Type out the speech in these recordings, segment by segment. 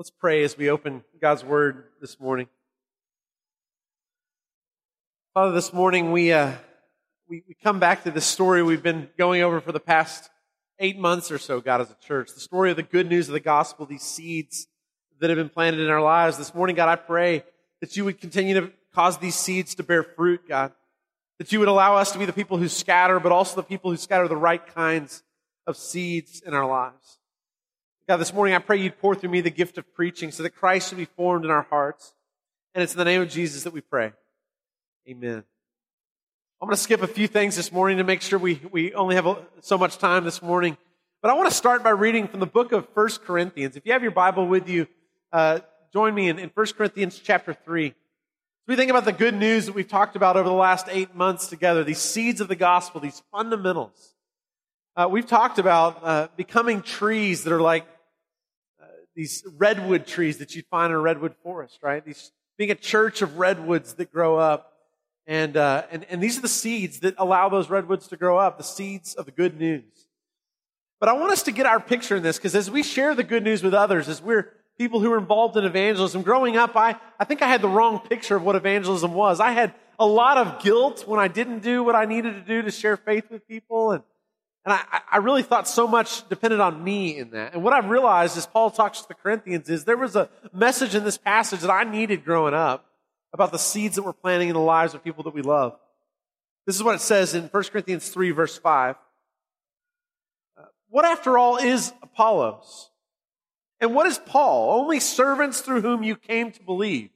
Let's pray as we open God's Word this morning. Father, this morning we, uh, we, we come back to this story we've been going over for the past eight months or so, God, as a church. The story of the good news of the gospel, these seeds that have been planted in our lives. This morning, God, I pray that you would continue to cause these seeds to bear fruit, God. That you would allow us to be the people who scatter, but also the people who scatter the right kinds of seeds in our lives. God, this morning I pray you'd pour through me the gift of preaching so that Christ would be formed in our hearts. And it's in the name of Jesus that we pray. Amen. I'm going to skip a few things this morning to make sure we, we only have so much time this morning. But I want to start by reading from the book of 1 Corinthians. If you have your Bible with you, uh, join me in, in 1 Corinthians chapter 3. As we think about the good news that we've talked about over the last eight months together, these seeds of the gospel, these fundamentals. Uh, we've talked about uh, becoming trees that are like these redwood trees that you'd find in a redwood forest, right? These being a church of redwoods that grow up. And, uh, and, and these are the seeds that allow those redwoods to grow up, the seeds of the good news. But I want us to get our picture in this because as we share the good news with others, as we're people who are involved in evangelism, growing up, I, I think I had the wrong picture of what evangelism was. I had a lot of guilt when I didn't do what I needed to do to share faith with people. And and I, I really thought so much depended on me in that. And what I've realized as Paul talks to the Corinthians is there was a message in this passage that I needed growing up about the seeds that we're planting in the lives of people that we love. This is what it says in 1 Corinthians 3, verse 5. Uh, what, after all, is Apollos? And what is Paul? Only servants through whom you came to believe.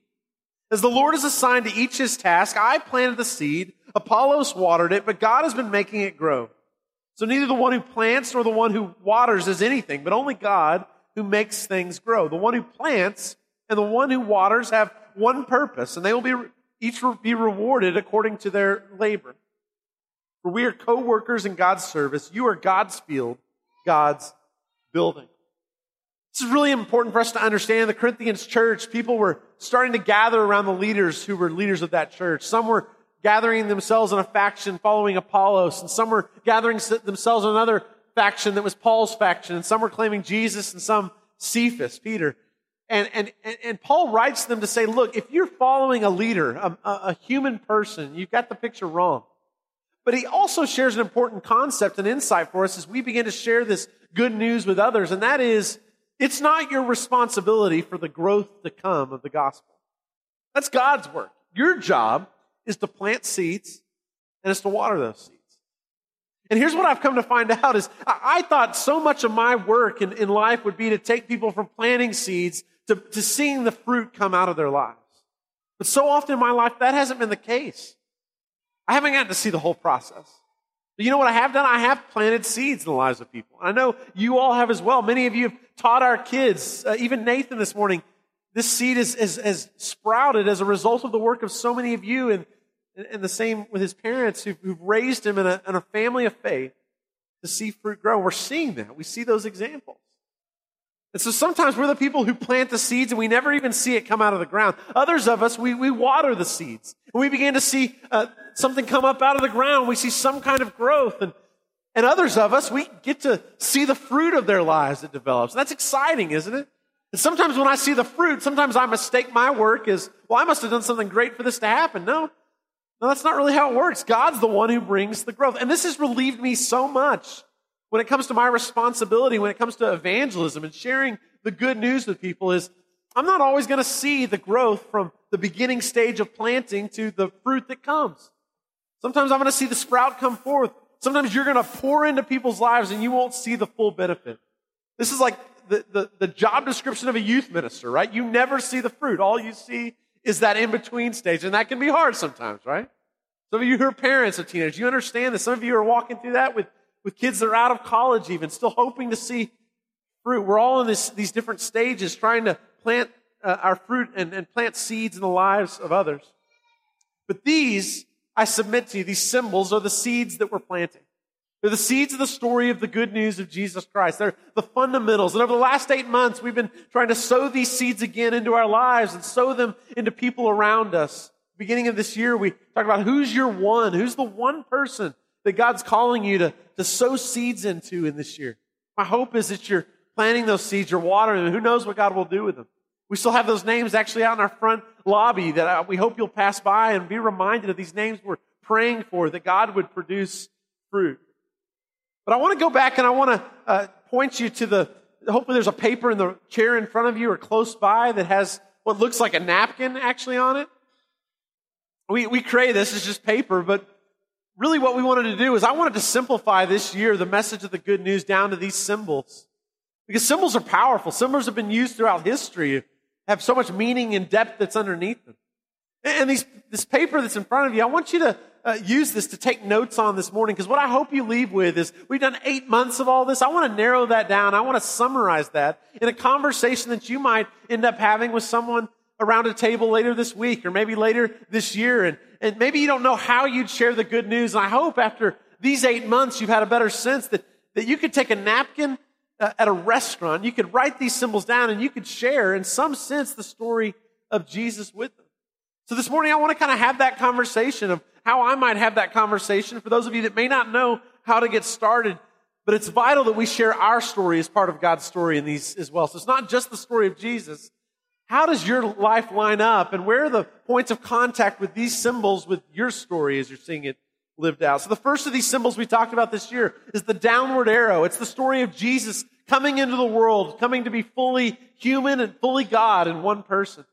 As the Lord has assigned to each his task, I planted the seed, Apollos watered it, but God has been making it grow. So neither the one who plants nor the one who waters is anything, but only God who makes things grow. The one who plants and the one who waters have one purpose, and they will be each be rewarded according to their labor. For we are co-workers in God's service. You are God's field, God's building. This is really important for us to understand. The Corinthians church, people were starting to gather around the leaders who were leaders of that church. Some were gathering themselves in a faction following Apollos, and some were gathering themselves in another faction that was Paul's faction, and some were claiming Jesus, and some Cephas, Peter. And, and, and Paul writes them to say, look, if you're following a leader, a, a human person, you've got the picture wrong. But he also shares an important concept and insight for us as we begin to share this good news with others, and that is, it's not your responsibility for the growth to come of the gospel. That's God's work. Your job is to plant seeds and it's to water those seeds. And here's what I've come to find out is I, thought so much of my work in, in life would be to take people from planting seeds to, to seeing the fruit come out of their lives. But so often in my life, that hasn't been the case. I haven't gotten to see the whole process. But you know what I have done? I have planted seeds in the lives of people. I know you all have as well. Many of you have taught our kids, uh, even Nathan this morning, this seed is, is, is, sprouted as a result of the work of so many of you and, and the same with his parents who've, who've raised him in a, in a family of faith to see fruit grow. We're seeing that. We see those examples. And so sometimes we're the people who plant the seeds and we never even see it come out of the ground. Others of us, we, we water the seeds. And we begin to see uh, something come up out of the ground. We see some kind of growth. And, and others of us, we get to see the fruit of their lives that develops. And that's exciting, isn't it? And sometimes when I see the fruit, sometimes I mistake my work as, well, I must have done something great for this to happen. No, no, that's not really how it works. God's the one who brings the growth. And this has relieved me so much when it comes to my responsibility, when it comes to evangelism and sharing the good news with people is I'm not always going to see the growth from the beginning stage of planting to the fruit that comes. Sometimes I'm going to see the sprout come forth. Sometimes you're going to pour into people's lives and you won't see the full benefit. This is like the, the, the job description of a youth minister, right? You never see the fruit. All you see is that in between stage. And that can be hard sometimes, right? Some of you who are parents of teenagers, you understand that. Some of you are walking through that with, with kids that are out of college even, still hoping to see fruit. We're all in this, these different stages trying to plant uh, our fruit and, and plant seeds in the lives of others. But these, I submit to you, these symbols are the seeds that we're planting. They're the seeds of the story of the good news of Jesus Christ. They're the fundamentals. And over the last eight months, we've been trying to sow these seeds again into our lives and sow them into people around us. Beginning of this year, we talked about who's your one? Who's the one person that God's calling you to, to sow seeds into in this year? My hope is that you're planting those seeds, you're watering them. Who knows what God will do with them? We still have those names actually out in our front lobby that uh, we hope you'll pass by and be reminded of these names we're praying for, that God would produce fruit. But I want to go back and I want to uh, point you to the, hopefully there's a paper in the chair in front of you or close by that has what looks like a napkin actually on it. We, we create this, it's just paper, but really what we wanted to do is I wanted to simplify this year the message of the good news down to these symbols. Because symbols are powerful. Symbols have been used throughout history, have so much meaning and depth that's underneath them. And these, this paper that's in front of you, I want you to uh, use this to take notes on this morning because what I hope you leave with is we've done eight months of all this. I want to narrow that down. I want to summarize that in a conversation that you might end up having with someone around a table later this week or maybe later this year. And, and maybe you don't know how you'd share the good news. And I hope after these eight months, you've had a better sense that, that you could take a napkin uh, at a restaurant, you could write these symbols down and you could share in some sense the story of Jesus with them. So this morning, I want to kind of have that conversation of how I might have that conversation for those of you that may not know how to get started. But it's vital that we share our story as part of God's story in these as well. So it's not just the story of Jesus, how does your life line up and where are the points of contact with these symbols with your story as you're seeing it lived out? So the first of these symbols we talked about this year is the downward arrow. It's the story of Jesus coming into the world, coming to be fully human and fully God in one person.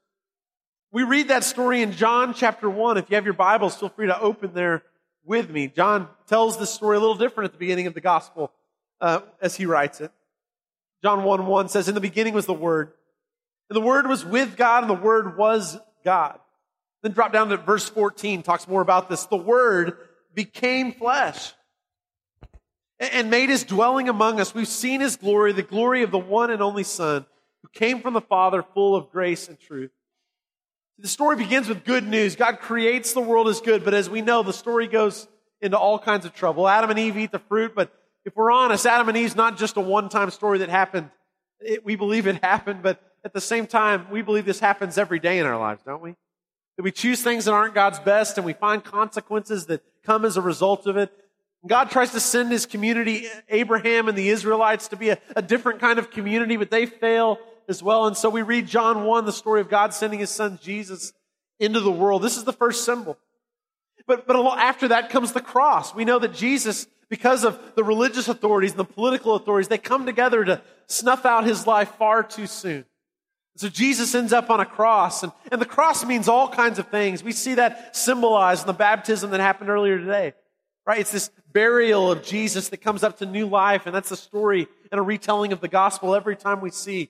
We read that story in John chapter 1. If you have your Bibles, feel free to open there with me. John tells this story a little different at the beginning of the gospel uh, as he writes it. John 1 1 says, In the beginning was the Word and the Word was with God, and the Word was God. Then drop down to verse 14, talks more about this. The Word became flesh and made his dwelling among us. We've seen his glory, the glory of the one and only Son, who came from the Father, full of grace and truth. The story begins with good news. God creates the world as good, but as we know, the story goes into all kinds of trouble. Adam and Eve eat the fruit, but if we're honest, Adam and Eve's not just a one time story that happened. It, we believe it happened, but at the same time, we believe this happens every day in our lives, don't we? That we choose things that aren't God's best and we find consequences that come as a result of it. God tries to send his community, Abraham and the Israelites, to be a, a different kind of community, but they fail as well. And so we read John 1, the story of God sending his son Jesus into the world. This is the first symbol. But, but after that comes the cross. We know that Jesus, because of the religious authorities and the political authorities, they come together to snuff out his life far too soon. So Jesus ends up on a cross, and, and the cross means all kinds of things. We see that symbolized in the baptism that happened earlier today. Right? It's this burial of Jesus that comes up to new life, and that's a story and a retelling of the gospel every time we see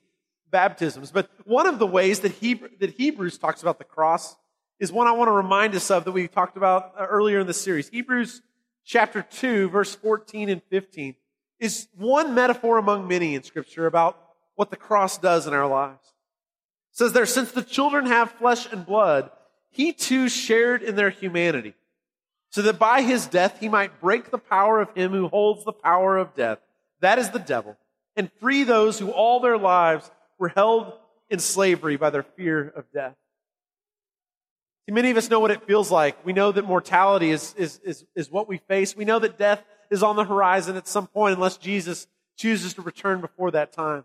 baptisms. But one of the ways that, Hebrew, that Hebrews talks about the cross is one I want to remind us of that we talked about uh, earlier in the series. Hebrews chapter 2, verse 14 and 15 is one metaphor among many in Scripture about what the cross does in our lives It says there, since the children have flesh and blood, he too shared in their humanity, so that by his death he might break the power of him who holds the power of death, that is the devil, and free those who all their lives were held in slavery by their fear of death. See, many of us know what it feels like. We know that mortality is, is, is, is what we face. We know that death is on the horizon at some point unless Jesus chooses to return before that time.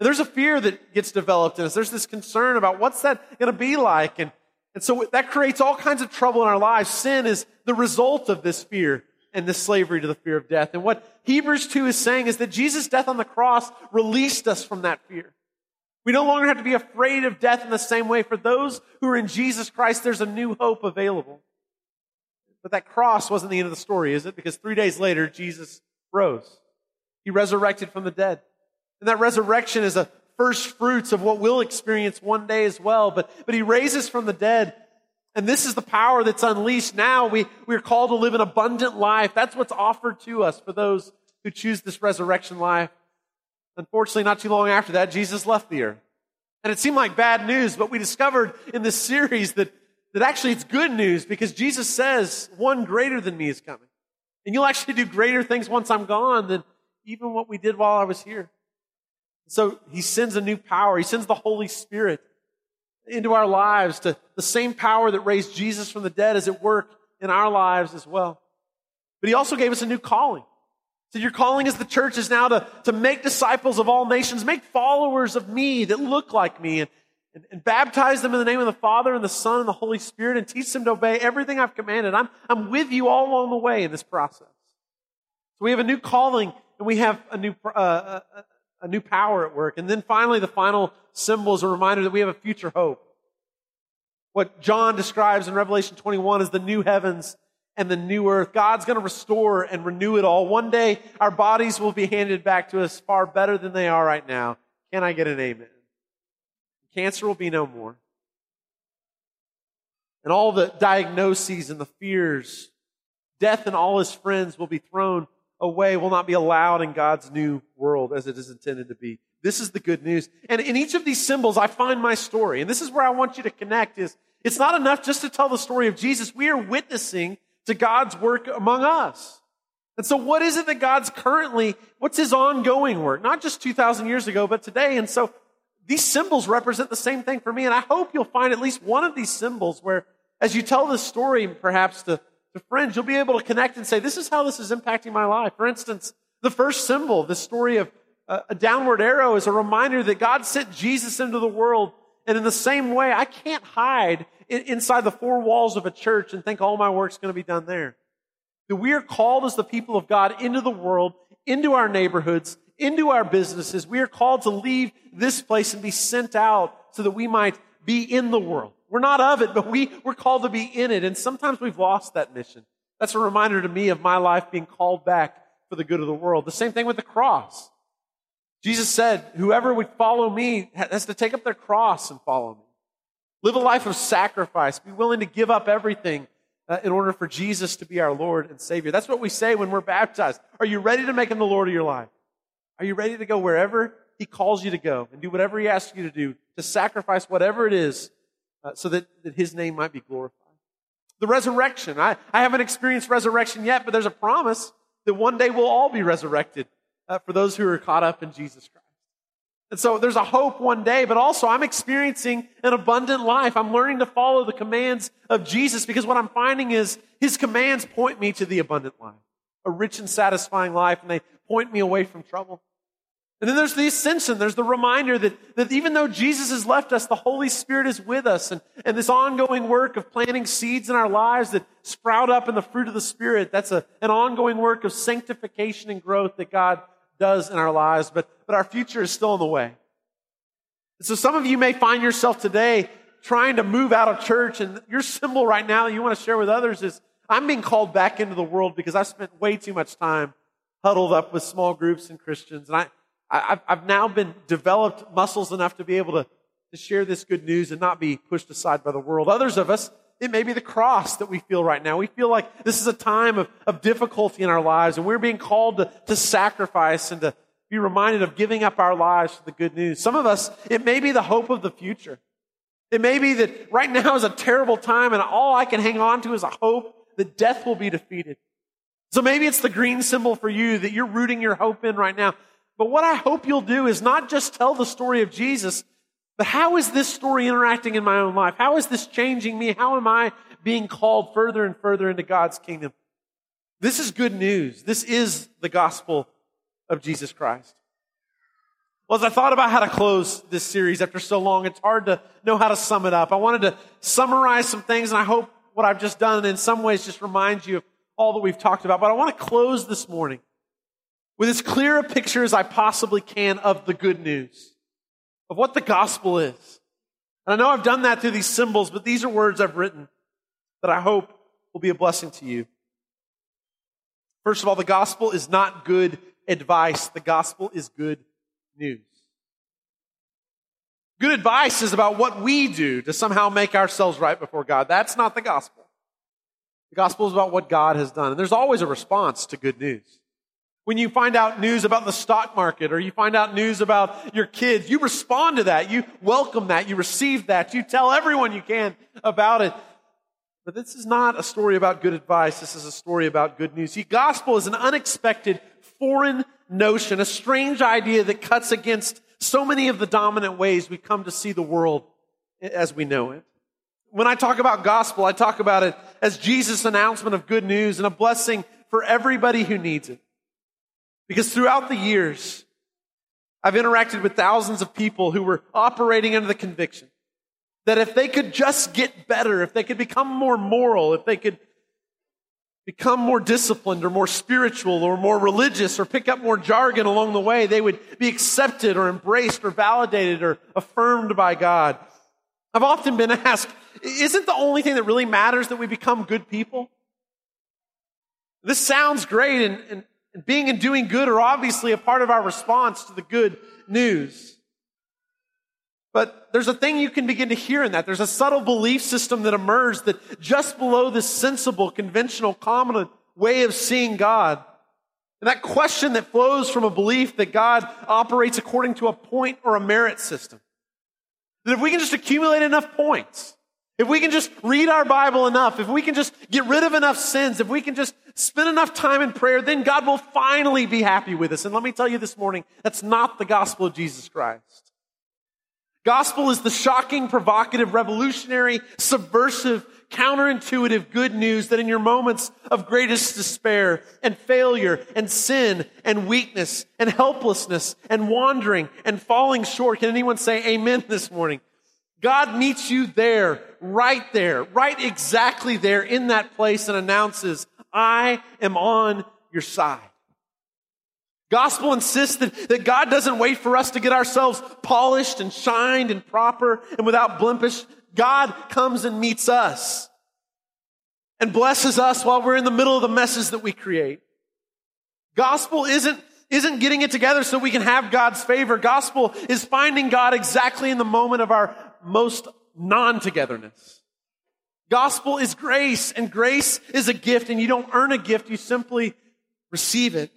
There's a fear that gets developed in us. There's this concern about what's that going to be like? And, and so that creates all kinds of trouble in our lives. Sin is the result of this fear and this slavery to the fear of death. And what Hebrews 2 is saying is that Jesus' death on the cross released us from that fear. We no longer have to be afraid of death in the same way. For those who are in Jesus Christ, there's a new hope available. But that cross wasn't the end of the story, is it? Because three days later, Jesus rose. He resurrected from the dead. And that resurrection is a first fruits of what we'll experience one day as well. But, but he raises from the dead. And this is the power that's unleashed now. We, we're called to live an abundant life. That's what's offered to us for those who choose this resurrection life. Unfortunately, not too long after that, Jesus left the earth. And it seemed like bad news, but we discovered in this series that, that actually it's good news because Jesus says, one greater than me is coming. And you'll actually do greater things once I'm gone than even what we did while I was here. So he sends a new power. He sends the Holy Spirit into our lives to the same power that raised Jesus from the dead is at work in our lives as well. But he also gave us a new calling. So your calling as the church is now to, to make disciples of all nations, make followers of me that look like me. And, and, and baptize them in the name of the Father and the Son and the Holy Spirit and teach them to obey everything I've commanded. I'm, I'm with you all along the way in this process. So we have a new calling and we have a new, uh, a, uh, uh, a new power at work. And then finally, the final symbol is a reminder that we have a future hope. What John describes in Revelation 21 as the new heavens and the new earth. God's going to restore and renew it all. One day, our bodies will be handed back to us far better than they are right now. Can I get an amen? Cancer will be no more. And all the diagnoses and the fears, death and all his friends will be thrown away, will not be allowed in God's new world as it is intended to be. This is the good news. And in each of these symbols, I find my story. And this is where I want you to connect is it's not enough just to tell the story of Jesus. We are witnessing to God's work among us. And so what is it that God's currently, what's his ongoing work? Not just 2,000 years ago, but today. And so these symbols represent the same thing for me. And I hope you'll find at least one of these symbols where as you tell this story, perhaps to, to friends, you'll be able to connect and say, this is how this is impacting my life. For instance, the first symbol, the story of a, a downward arrow is a reminder that God sent Jesus into the world. And in the same way, I can't hide inside the four walls of a church and think all my work's going to be done there. We are called as the people of God into the world, into our neighborhoods, into our businesses. We are called to leave this place and be sent out so that we might be in the world. We're not of it, but we, we're called to be in it. And sometimes we've lost that mission. That's a reminder to me of my life being called back for the good of the world. The same thing with the cross. Jesus said, whoever would follow me has to take up their cross and follow me. Live a life of sacrifice. Be willing to give up everything uh, in order for Jesus to be our Lord and Savior. That's what we say when we're baptized. Are you ready to make him the Lord of your life? Are you ready to go wherever he calls you to go and do whatever he asks you to do, to sacrifice whatever it is uh, so that, that his name might be glorified? The resurrection. I, I haven't experienced resurrection yet, but there's a promise that one day we'll all be resurrected uh, for those who are caught up in Jesus Christ. And so there's a hope one day, but also I'm experiencing an abundant life. I'm learning to follow the commands of Jesus because what I'm finding is his commands point me to the abundant life, a rich and satisfying life, and they point me away from trouble. And then there's the ascension. There's the reminder that, that even though Jesus has left us, the Holy Spirit is with us. And, and this ongoing work of planting seeds in our lives that sprout up in the fruit of the Spirit, that's a, an ongoing work of sanctification and growth that God does in our lives. But, but our future is still in the way. And so some of you may find yourself today trying to move out of church and your symbol right now that you want to share with others is I'm being called back into the world because I spent way too much time huddled up with small groups and Christians. And I, I, have now been developed muscles enough to be able to, to share this good news and not be pushed aside by the world. Others of us, it may be the cross that we feel right now. We feel like this is a time of, of difficulty in our lives and we're being called to, to sacrifice and to be reminded of giving up our lives for the good news. Some of us, it may be the hope of the future. It may be that right now is a terrible time and all I can hang on to is a hope that death will be defeated. So maybe it's the green symbol for you that you're rooting your hope in right now. But what I hope you'll do is not just tell the story of Jesus, but how is this story interacting in my own life? How is this changing me? How am I being called further and further into God's kingdom? This is good news. This is the gospel of Jesus Christ. Well, as I thought about how to close this series after so long, it's hard to know how to sum it up. I wanted to summarize some things, and I hope what I've just done in some ways just reminds you of all that we've talked about. But I want to close this morning with as clear a picture as I possibly can of the good news, of what the gospel is. And I know I've done that through these symbols, but these are words I've written that I hope will be a blessing to you. First of all, the gospel is not good advice. The gospel is good news. Good advice is about what we do to somehow make ourselves right before God. That's not the gospel. The gospel is about what God has done. And there's always a response to good news. When you find out news about the stock market or you find out news about your kids, you respond to that. You welcome that. You receive that. You tell everyone you can about it. But this is not a story about good advice. This is a story about good news. See, gospel is an unexpected foreign notion, a strange idea that cuts against so many of the dominant ways we come to see the world as we know it. When I talk about gospel, I talk about it as Jesus' announcement of good news and a blessing for everybody who needs it. Because throughout the years, I've interacted with thousands of people who were operating under the conviction That if they could just get better, if they could become more moral, if they could become more disciplined or more spiritual or more religious or pick up more jargon along the way, they would be accepted or embraced or validated or affirmed by God. I've often been asked, isn't the only thing that really matters that we become good people? This sounds great, and, and, and being and doing good are obviously a part of our response to the good news. But there's a thing you can begin to hear in that. There's a subtle belief system that emerged that just below this sensible, conventional, common way of seeing God, and that question that flows from a belief that God operates according to a point or a merit system. That if we can just accumulate enough points, if we can just read our Bible enough, if we can just get rid of enough sins, if we can just spend enough time in prayer, then God will finally be happy with us. And let me tell you this morning, that's not the gospel of Jesus Christ. Gospel is the shocking, provocative, revolutionary, subversive, counterintuitive good news that in your moments of greatest despair and failure and sin and weakness and helplessness and wandering and falling short, can anyone say amen this morning? God meets you there, right there, right exactly there in that place and announces, I am on your side. Gospel insists that, that God doesn't wait for us to get ourselves polished and shined and proper and without blemish. God comes and meets us and blesses us while we're in the middle of the messes that we create. Gospel isn't isn't getting it together so we can have God's favor. Gospel is finding God exactly in the moment of our most non-togetherness. Gospel is grace and grace is a gift and you don't earn a gift. You simply receive it.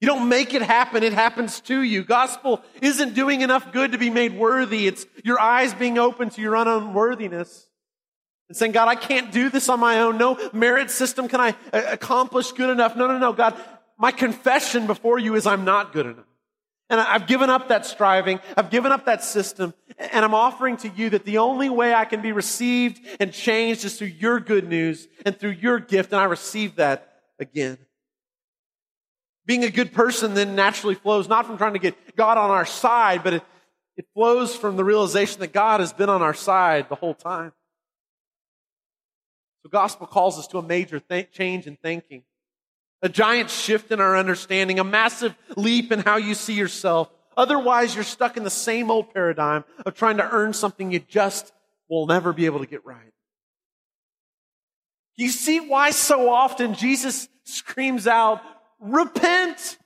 You don't make it happen. It happens to you. Gospel isn't doing enough good to be made worthy. It's your eyes being open to your unworthiness and saying, God, I can't do this on my own. No merit system can I uh, accomplish good enough. No, no, no. God, my confession before you is I'm not good enough. And I've given up that striving. I've given up that system. And I'm offering to you that the only way I can be received and changed is through your good news and through your gift. And I receive that again. Being a good person then naturally flows not from trying to get God on our side, but it, it flows from the realization that God has been on our side the whole time. So gospel calls us to a major th- change in thinking a giant shift in our understanding, a massive leap in how you see yourself. Otherwise, you're stuck in the same old paradigm of trying to earn something you just will never be able to get right. You see why so often Jesus screams out, repent.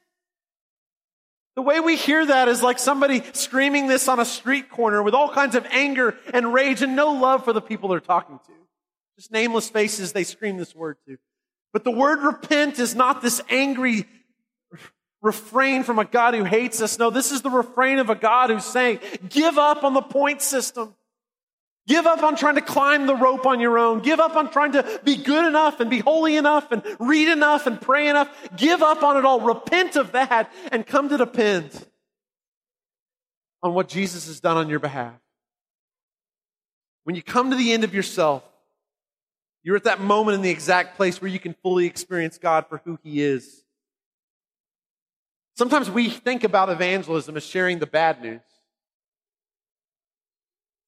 The way we hear that is like somebody screaming this on a street corner with all kinds of anger and rage and no love for the people they're talking to. Just nameless faces they scream this word to. But the word repent is not this angry refrain from a God who hates us. No, this is the refrain of a God who's saying, give up on the point system. Give up on trying to climb the rope on your own. Give up on trying to be good enough and be holy enough and read enough and pray enough. Give up on it all. Repent of that and come to depend on what Jesus has done on your behalf. When you come to the end of yourself, you're at that moment in the exact place where you can fully experience God for who He is. Sometimes we think about evangelism as sharing the bad news.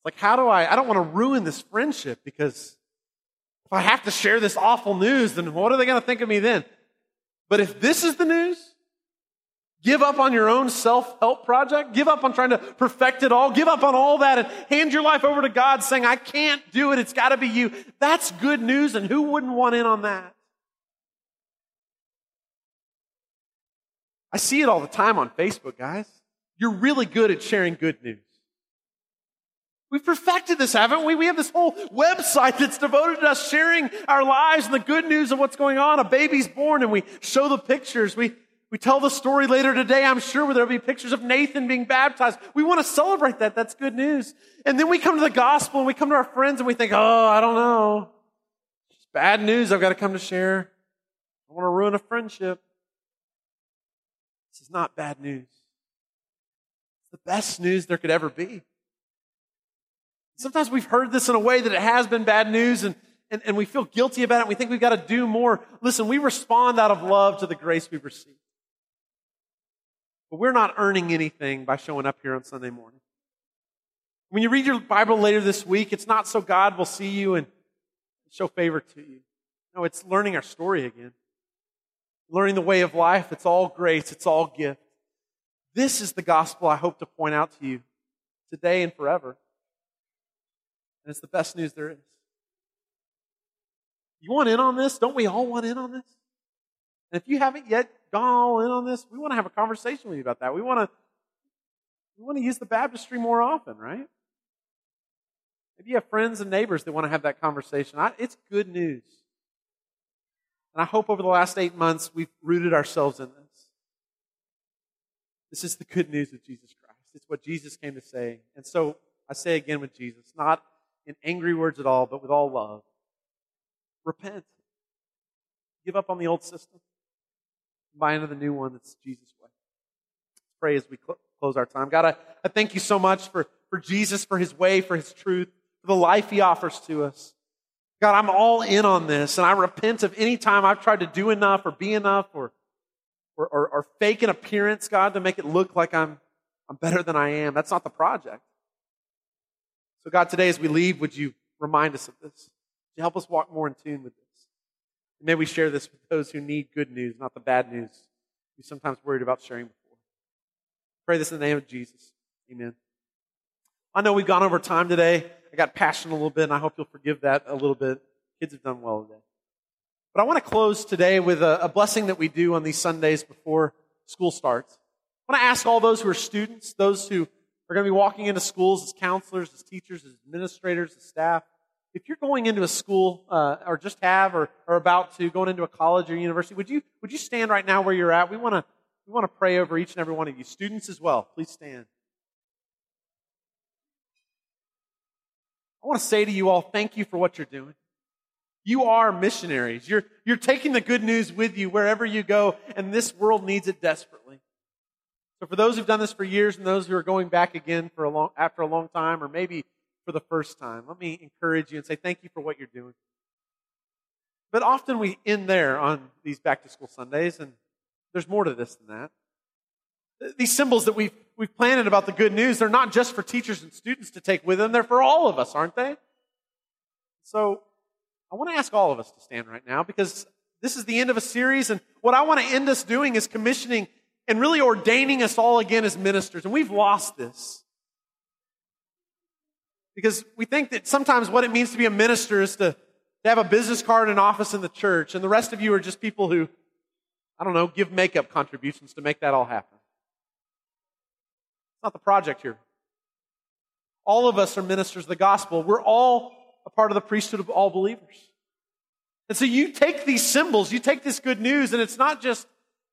Like, how do I? I don't want to ruin this friendship because if I have to share this awful news, then what are they going to think of me then? But if this is the news, Give up on your own self-help project. Give up on trying to perfect it all. Give up on all that and hand your life over to God saying, I can't do it. It's got to be you. That's good news. And who wouldn't want in on that? I see it all the time on Facebook, guys. You're really good at sharing good news. We've perfected this, haven't we? We have this whole website that's devoted to us sharing our lives and the good news of what's going on. A baby's born and we show the pictures. We, we tell the story later today, I'm sure, where there'll be pictures of Nathan being baptized. We want to celebrate that. That's good news. And then we come to the gospel and we come to our friends and we think, oh, I don't know. It's bad news I've got to come to share. I want to ruin a friendship. This is not bad news. It's the best news there could ever be. Sometimes we've heard this in a way that it has been bad news and, and, and we feel guilty about it. We think we've got to do more. Listen, we respond out of love to the grace we've received. But we're not earning anything by showing up here on Sunday morning. When you read your Bible later this week, it's not so God will see you and show favor to you. No, it's learning our story again. Learning the way of life. It's all grace. It's all gift. This is the gospel I hope to point out to you today and forever. And it's the best news there is. You want in on this? Don't we all want in on this? And if you haven't yet gone all in on this, we want to have a conversation with you about that. We want to we want to use the baptistry more often, right? Maybe you have friends and neighbors that want to have that conversation. I, it's good news. And I hope over the last eight months we've rooted ourselves in this. This is the good news of Jesus Christ. It's what Jesus came to say. And so I say again with Jesus, not in angry words at all, but with all love. Repent. Give up on the old system. Buy into the new one that's Jesus' way. Let's pray as we close our time. God, I, I thank you so much for, for Jesus, for his way, for his truth, for the life he offers to us. God, I'm all in on this, and I repent of any time I've tried to do enough or be enough or, or, or, or fake an appearance, God, to make it look like I'm, I'm better than I am. That's not the project. So, God, today as we leave, would you remind us of this? Would you help us walk more in tune with this? May we share this with those who need good news, not the bad news we sometimes worried about sharing before. Pray this in the name of Jesus. Amen. I know we've gone over time today. I got passionate a little bit, and I hope you'll forgive that a little bit. Kids have done well today. But I want to close today with a, a blessing that we do on these Sundays before school starts. I want to ask all those who are students, those who are going to be walking into schools as counselors, as teachers, as administrators, as staff. If you're going into a school, uh, or just have, or, are about to, going into a college or university, would you, would you stand right now where you're at? We want to, we want to pray over each and every one of you. Students as well, please stand. I want to say to you all, thank you for what you're doing. You are missionaries. You're, you're taking the good news with you wherever you go, and this world needs it desperately. So for those who've done this for years and those who are going back again for a long, after a long time or maybe for the first time, let me encourage you and say thank you for what you're doing. But often we end there on these back to school Sundays, and there's more to this than that. These symbols that we've, we've planted about the good news, they're not just for teachers and students to take with them, they're for all of us, aren't they? So I want to ask all of us to stand right now because this is the end of a series, and what I want to end us doing is commissioning and really ordaining us all again as ministers. And we've lost this. Because we think that sometimes what it means to be a minister is to, to have a business card and an office in the church, and the rest of you are just people who, I don't know, give makeup contributions to make that all happen. It's not the project here. All of us are ministers of the gospel. We're all a part of the priesthood of all believers. And so you take these symbols, you take this good news, and it's not just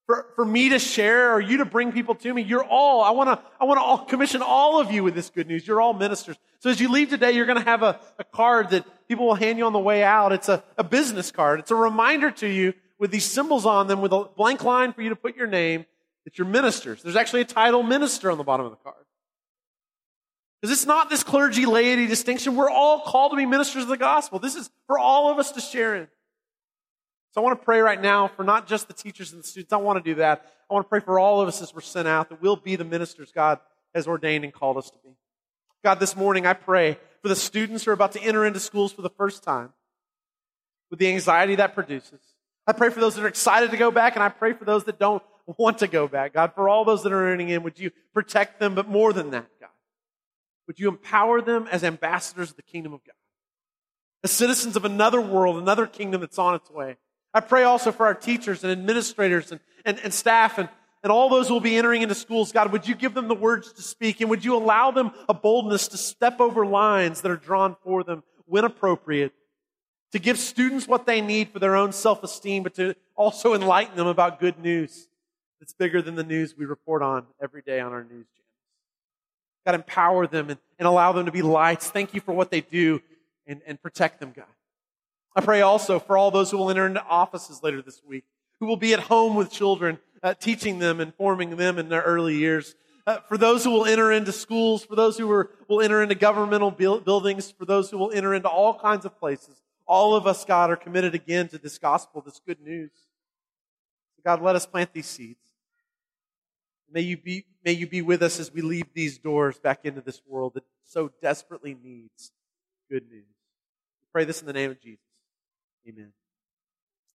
for, for me to share or you to bring people to me. You're all, I want to, I want to all commission all of you with this good news. You're all ministers. So as you leave today, you're going to have a, a card that people will hand you on the way out. It's a, a business card. It's a reminder to you with these symbols on them with a blank line for you to put your name that you're ministers. There's actually a title minister on the bottom of the card. Because it's not this clergy laity distinction. We're all called to be ministers of the gospel. This is for all of us to share in. So I want to pray right now for not just the teachers and the students. I want to do that. I want to pray for all of us as we're sent out that we'll be the ministers God has ordained and called us to be. God, this morning I pray for the students who are about to enter into schools for the first time with the anxiety that produces. I pray for those that are excited to go back, and I pray for those that don't want to go back. God, for all those that are entering in, would you protect them, but more than that, God, would you empower them as ambassadors of the kingdom of God, as citizens of another world, another kingdom that's on its way. I pray also for our teachers and administrators and, and, and staff and, and all those who will be entering into schools. God, would you give them the words to speak and would you allow them a boldness to step over lines that are drawn for them when appropriate, to give students what they need for their own self-esteem, but to also enlighten them about good news that's bigger than the news we report on every day on our news channels. God, empower them and, and allow them to be lights. Thank you for what they do and, and protect them, God. I pray also for all those who will enter into offices later this week, who will be at home with children, uh, teaching them and forming them in their early years. Uh, for those who will enter into schools, for those who are, will enter into governmental buildings, for those who will enter into all kinds of places. All of us, God, are committed again to this gospel, this good news. So God, let us plant these seeds. May you be, may you be with us as we leave these doors back into this world that so desperately needs good news. We pray this in the name of Jesus. Amen.